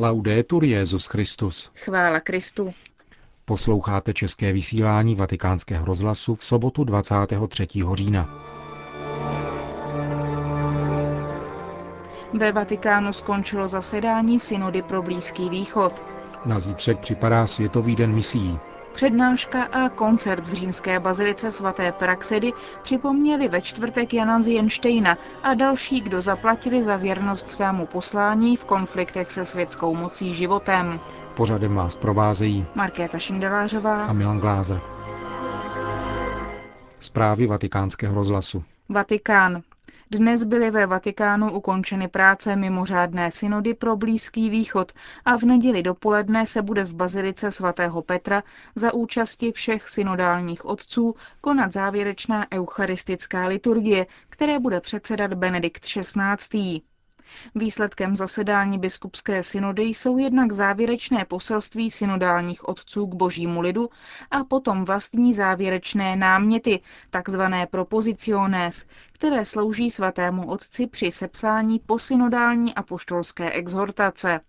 Laudetur Jezus Christus. Chvála Kristu. Posloucháte české vysílání Vatikánského rozhlasu v sobotu 23. října. Ve Vatikánu skončilo zasedání synody pro Blízký východ. Na zítřek připadá Světový den misií. Přednáška a koncert v římské bazilice svaté Praxedy připomněli ve čtvrtek Jana Zienštejna a další, kdo zaplatili za věrnost svému poslání v konfliktech se světskou mocí životem. Pořadem vás provázejí Markéta Šindelářová a Milan Glázer. Zprávy vatikánského rozhlasu. Vatikán. Dnes byly ve Vatikánu ukončeny práce mimořádné synody pro Blízký východ a v neděli dopoledne se bude v bazilice svatého Petra za účasti všech synodálních otců konat závěrečná eucharistická liturgie, které bude předsedat Benedikt XVI. Výsledkem zasedání biskupské synody jsou jednak závěrečné poselství synodálních otců k božímu lidu a potom vlastní závěrečné náměty, takzvané propoziciones, které slouží svatému otci při sepsání posynodální apoštolské exhortace.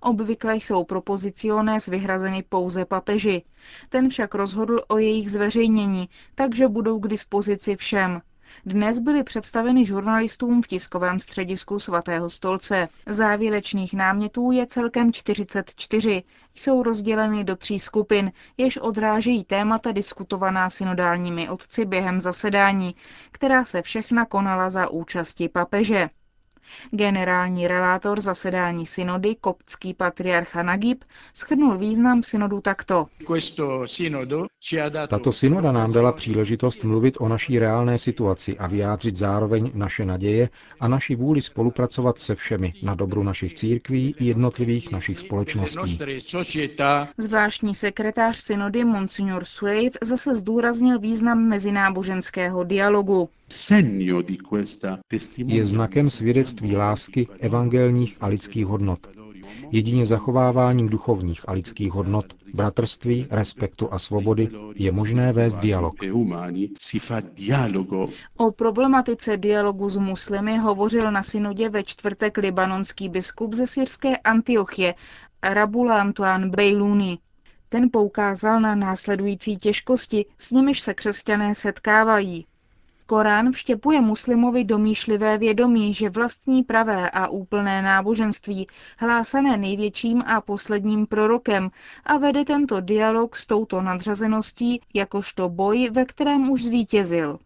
Obvykle jsou propoziciones vyhrazeny pouze papeži. Ten však rozhodl o jejich zveřejnění, takže budou k dispozici všem, dnes byly představeny žurnalistům v tiskovém středisku svatého stolce. Závěrečných námětů je celkem 44. Jsou rozděleny do tří skupin, jež odrážejí témata diskutovaná synodálními otci během zasedání, která se všechna konala za účasti papeže. Generální relátor zasedání synody, koptský patriarcha Nagib, schrnul význam synodu takto. Tato synoda nám dala příležitost mluvit o naší reálné situaci a vyjádřit zároveň naše naděje a naši vůli spolupracovat se všemi na dobru našich církví i jednotlivých našich společností. Zvláštní sekretář synody Monsignor Suave zase zdůraznil význam mezináboženského dialogu. Je znakem svědectví lásky, evangelních a lidských hodnot. Jedině zachováváním duchovních a lidských hodnot, bratrství, respektu a svobody je možné vést dialog. O problematice dialogu s muslimy hovořil na synodě ve čtvrtek libanonský biskup ze syrské Antiochie, Rabula Antoine Bejluni. Ten poukázal na následující těžkosti, s nimiž se křesťané setkávají. Korán vštěpuje muslimovi domýšlivé vědomí, že vlastní pravé a úplné náboženství, hlásané největším a posledním prorokem, a vede tento dialog s touto nadřazeností jakožto boj, ve kterém už zvítězil.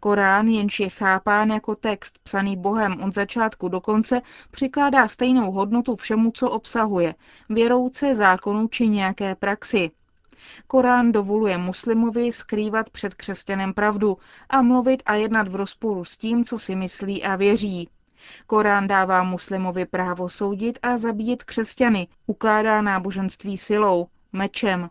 Korán, jenž je chápán jako text psaný Bohem od začátku do konce, přikládá stejnou hodnotu všemu, co obsahuje, věrouce, zákonu či nějaké praxi. Korán dovoluje muslimovi skrývat před křesťanem pravdu a mluvit a jednat v rozporu s tím, co si myslí a věří. Korán dává muslimovi právo soudit a zabíjet křesťany, ukládá náboženství silou, mečem.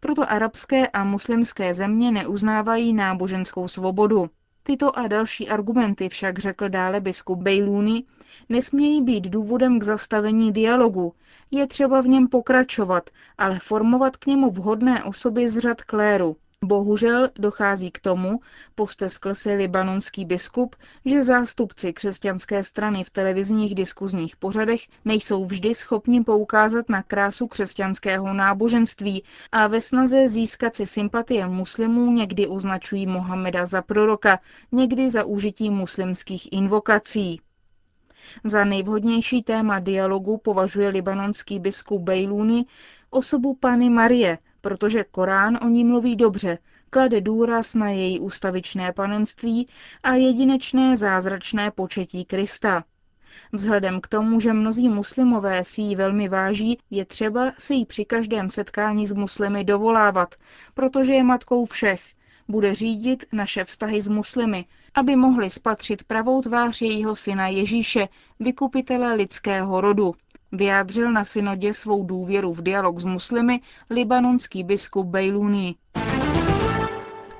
Proto arabské a muslimské země neuznávají náboženskou svobodu. Tyto a další argumenty však řekl dále biskup Bejlúny, nesmějí být důvodem k zastavení dialogu. Je třeba v něm pokračovat, ale formovat k němu vhodné osoby z řad kléru. Bohužel dochází k tomu, posteskl se libanonský biskup, že zástupci křesťanské strany v televizních diskuzních pořadech nejsou vždy schopni poukázat na krásu křesťanského náboženství a ve snaze získat si sympatie muslimů někdy označují Mohameda za proroka, někdy za užití muslimských invokací. Za nejvhodnější téma dialogu považuje libanonský biskup Bejlúny osobu Pany Marie, protože Korán o ní mluví dobře, klade důraz na její ustavičné panenství a jedinečné zázračné početí Krista. Vzhledem k tomu, že mnozí muslimové si ji velmi váží, je třeba se jí při každém setkání s muslimy dovolávat, protože je matkou všech. Bude řídit naše vztahy s muslimy, aby mohli spatřit pravou tvář jejího syna Ježíše, vykupitele lidského rodu. Vyjádřil na synodě svou důvěru v dialog s muslimy libanonský biskup Bejluni.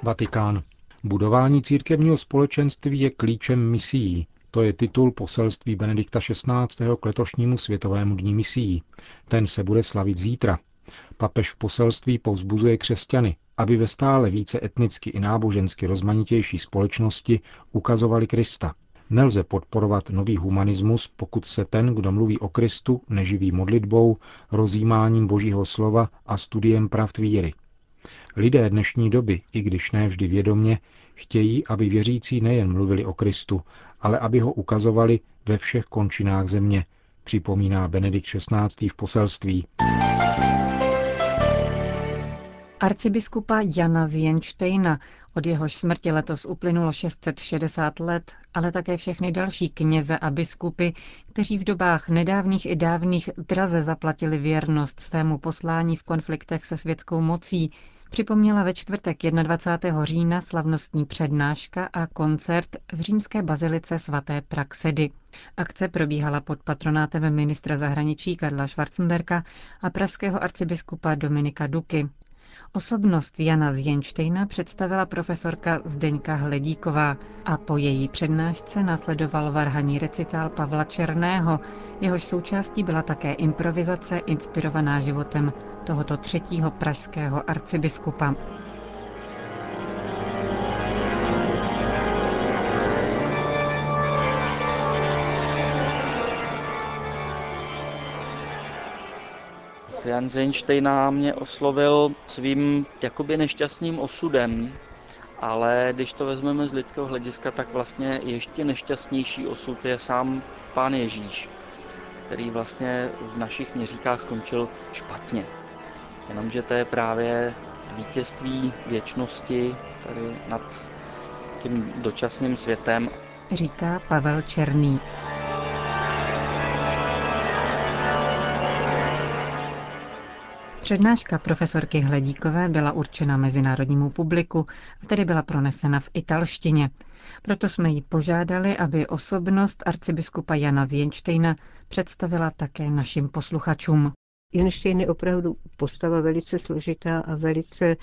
Vatikán. Budování církevního společenství je klíčem misií. To je titul poselství Benedikta XVI. k letošnímu Světovému dní misií. Ten se bude slavit zítra. Papež v poselství povzbuzuje křesťany, aby ve stále více etnicky i nábožensky rozmanitější společnosti ukazovali Krista. Nelze podporovat nový humanismus, pokud se ten, kdo mluví o Kristu, neživí modlitbou, rozjímáním božího slova a studiem pravd víry. Lidé dnešní doby, i když ne vždy vědomně, chtějí, aby věřící nejen mluvili o Kristu, ale aby ho ukazovali ve všech končinách země, připomíná Benedikt XVI. v poselství. Arcibiskupa Jana Zjenštejna, od jehož smrti letos uplynulo 660 let, ale také všechny další kněze a biskupy, kteří v dobách nedávných i dávných draze zaplatili věrnost svému poslání v konfliktech se světskou mocí, připomněla ve čtvrtek 21. října slavnostní přednáška a koncert v římské bazilice svaté Praxedy. Akce probíhala pod patronátem ministra zahraničí Karla Schwarzenberka a pražského arcibiskupa Dominika Duky. Osobnost Jana Zjenštejna představila profesorka Zdeňka Hledíková a po její přednášce následoval varhaní recitál Pavla Černého, jehož součástí byla také improvizace inspirovaná životem tohoto třetího pražského arcibiskupa. Jan Zeinsteina mě oslovil svým jakoby nešťastným osudem, ale když to vezmeme z lidského hlediska, tak vlastně ještě nešťastnější osud je sám pán Ježíš, který vlastně v našich měříkách skončil špatně. Jenomže to je právě vítězství věčnosti tady nad tím dočasným světem. Říká Pavel Černý. Přednáška profesorky Hledíkové byla určena mezinárodnímu publiku a tedy byla pronesena v italštině. Proto jsme ji požádali, aby osobnost arcibiskupa Jana Zjenštejna představila také našim posluchačům. Jenštejn je opravdu postava velice složitá a velice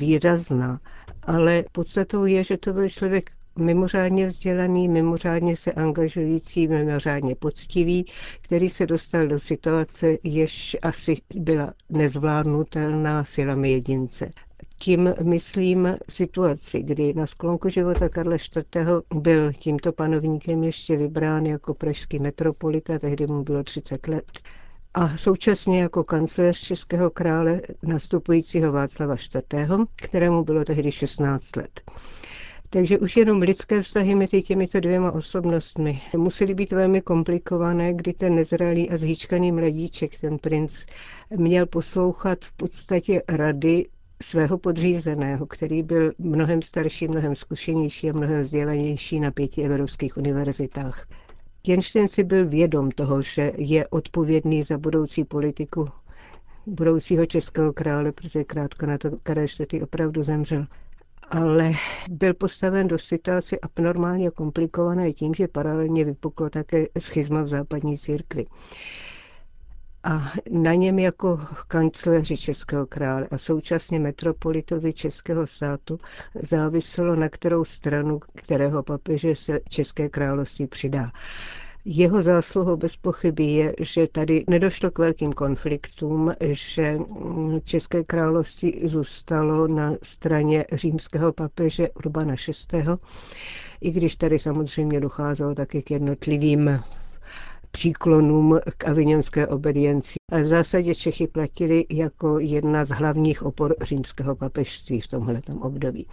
výrazná, ale podstatou je, že to byl člověk mimořádně vzdělaný, mimořádně se angažující, mimořádně poctivý, který se dostal do situace, jež asi byla nezvládnutelná silami jedince. Tím myslím situaci, kdy na sklonku života Karla IV. byl tímto panovníkem ještě vybrán jako pražský metropolita, tehdy mu bylo 30 let. A současně jako kancléř českého krále nastupujícího Václava IV., kterému bylo tehdy 16 let. Takže už jenom lidské vztahy mezi těmito dvěma osobnostmi musely být velmi komplikované, kdy ten nezralý a zhýčkaný mladíček, ten princ, měl poslouchat v podstatě rady svého podřízeného, který byl mnohem starší, mnohem zkušenější a mnohem vzdělanější na pěti evropských univerzitách. Jenšten si byl vědom toho, že je odpovědný za budoucí politiku budoucího českého krále, protože krátko na to Karel IV. opravdu zemřel ale byl postaven do situace abnormálně komplikované tím, že paralelně vypuklo také schizma v západní církvi. A na něm jako kancléři Českého krále a současně metropolitovi Českého státu záviselo, na kterou stranu kterého papeže se České království přidá. Jeho zásluhou bez pochyby je, že tady nedošlo k velkým konfliktům, že České království zůstalo na straně římského papeže Urbana VI., i když tady samozřejmě docházelo taky k jednotlivým příklonům k avignonské obedienci. Ale v zásadě Čechy platili jako jedna z hlavních opor římského papežství v tomhle období.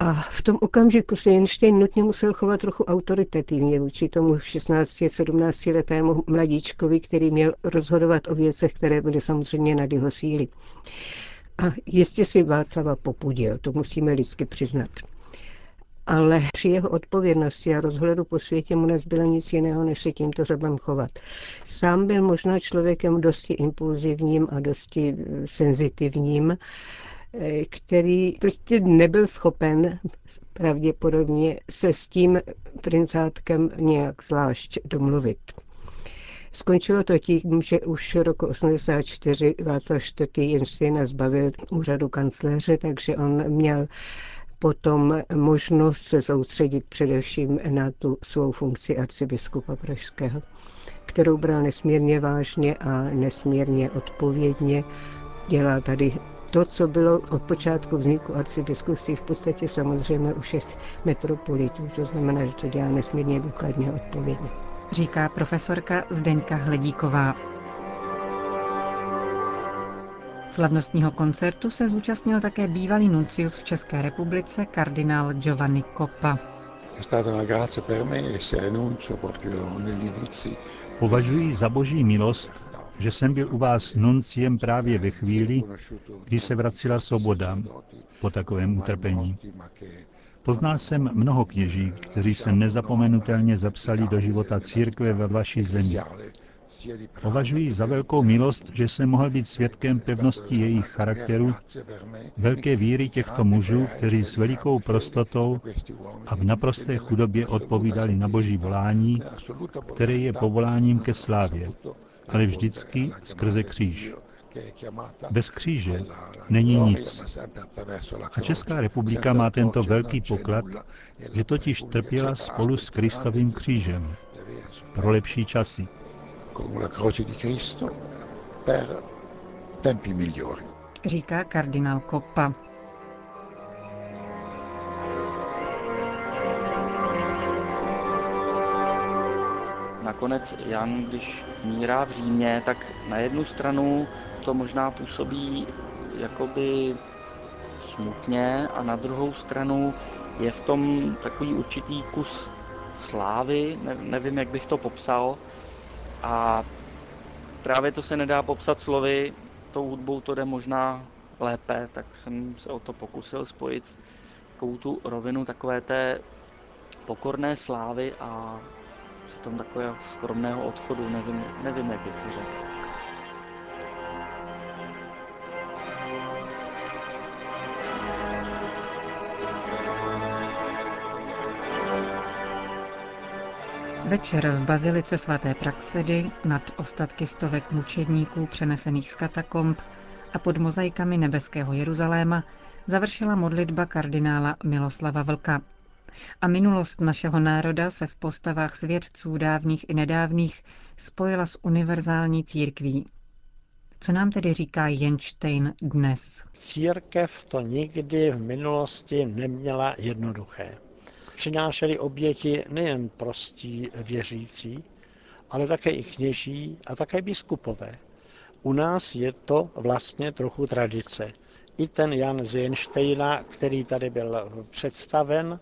A v tom okamžiku se Jenštejn nutně musel chovat trochu autoritativně vůči tomu 16-17 letému mladíčkovi, který měl rozhodovat o věcech, které byly samozřejmě nad jeho síly. A jistě si Václava popudil, to musíme lidsky přiznat. Ale při jeho odpovědnosti a rozhledu po světě mu nezbylo nic jiného, než se tímto způsobem chovat. Sám byl možná člověkem dosti impulzivním a dosti senzitivním, který prostě nebyl schopen pravděpodobně se s tím princátkem nějak zvlášť domluvit. Skončilo to tím, že už roku 84 Václav IV. Jenštejna zbavil úřadu kancléře, takže on měl potom možnost se soustředit především na tu svou funkci arcibiskupa pražského, kterou bral nesmírně vážně a nesmírně odpovědně. Dělal tady to, co bylo od počátku vzniku arcibiskupství v podstatě samozřejmě u všech metropolitů. To znamená, že to dělá nesmírně důkladně odpovědně. Říká profesorka Zdeňka Hledíková. Slavnostního koncertu se zúčastnil také bývalý nuncius v České republice kardinál Giovanni Coppa. Považuji za boží milost, že jsem byl u vás nunciem právě ve chvíli, kdy se vracela svoboda po takovém utrpení. Poznal jsem mnoho kněží, kteří se nezapomenutelně zapsali do života církve ve vaší zemi. Považuji za velkou milost, že jsem mohl být svědkem pevnosti jejich charakteru, velké víry těchto mužů, kteří s velikou prostotou a v naprosté chudobě odpovídali na boží volání, které je povoláním ke slávě, ale vždycky skrze kříž. Bez kříže není nic. A Česká republika má tento velký poklad, že totiž trpěla spolu s Kristovým křížem pro lepší časy. Říká kardinál Koppa. Nakonec Jan, když mírá v Římě, tak na jednu stranu to možná působí jakoby smutně a na druhou stranu je v tom takový určitý kus slávy, ne, nevím, jak bych to popsal, a právě to se nedá popsat slovy, tou hudbou to jde možná lépe, tak jsem se o to pokusil spojit takovou tu rovinu takové té pokorné slávy a přitom takového skromného odchodu, nevím, nevím jak bych to řekl. Večer v bazilice svaté Praxedy nad ostatky stovek mučedníků přenesených z katakomb a pod mozaikami nebeského Jeruzaléma završila modlitba kardinála Miloslava Vlka. A minulost našeho národa se v postavách svědců dávných i nedávných spojila s univerzální církví. Co nám tedy říká Jenštejn dnes? Církev to nikdy v minulosti neměla jednoduché přinášeli oběti nejen prostí věřící, ale také i kněží a také biskupové. U nás je to vlastně trochu tradice. I ten Jan z Jenštejna, který tady byl představen,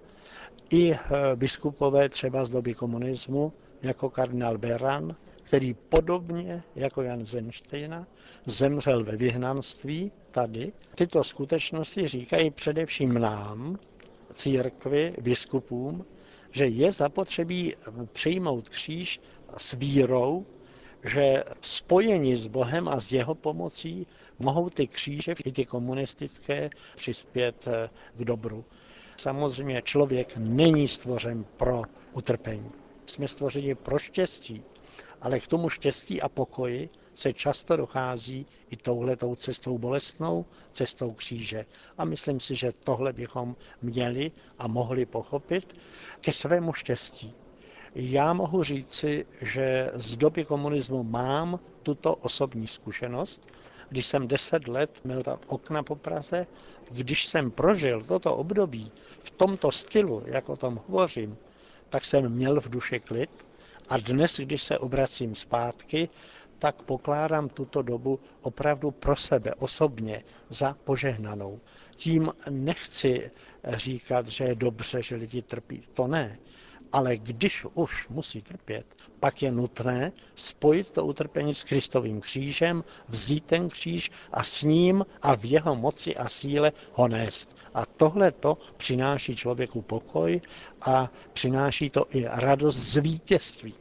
i eh, biskupové třeba z doby komunismu, jako kardinál Beran, který podobně jako Jan Zenštejna zemřel ve vyhnanství tady. Tyto skutečnosti říkají především nám, církvi, biskupům, že je zapotřebí přijmout kříž s vírou, že spojení s Bohem a s jeho pomocí mohou ty kříže, i ty komunistické, přispět eh, k dobru. Samozřejmě člověk není stvořen pro utrpení. Jsme stvořeni pro štěstí, ale k tomu štěstí a pokoji se často dochází i touhletou cestou bolestnou, cestou kříže. A myslím si, že tohle bychom měli a mohli pochopit ke svému štěstí. Já mohu říci, že z doby komunismu mám tuto osobní zkušenost, když jsem deset let měl tam okna po Praze, když jsem prožil toto období v tomto stylu, jak o tom hovořím, tak jsem měl v duši klid a dnes, když se obracím zpátky, tak pokládám tuto dobu opravdu pro sebe osobně za požehnanou. Tím nechci říkat, že je dobře, že lidi trpí. To ne. Ale když už musí trpět, pak je nutné spojit to utrpení s Kristovým křížem, vzít ten kříž a s ním a v jeho moci a síle ho nést. A tohle to přináší člověku pokoj a přináší to i radost z vítězství.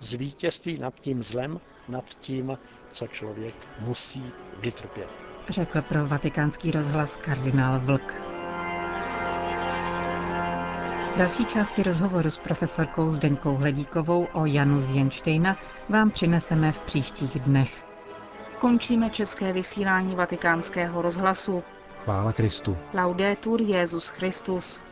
Z vítězství nad tím zlem, nad tím, co člověk musí vytrpět. Řekl pro vatikánský rozhlas kardinál Vlk. V další části rozhovoru s profesorkou Zdeňkou Hledíkovou o Janu z Jenštejna vám přineseme v příštích dnech. Končíme české vysílání vatikánského rozhlasu. Chvála Kristu. Laudetur Jezus Christus.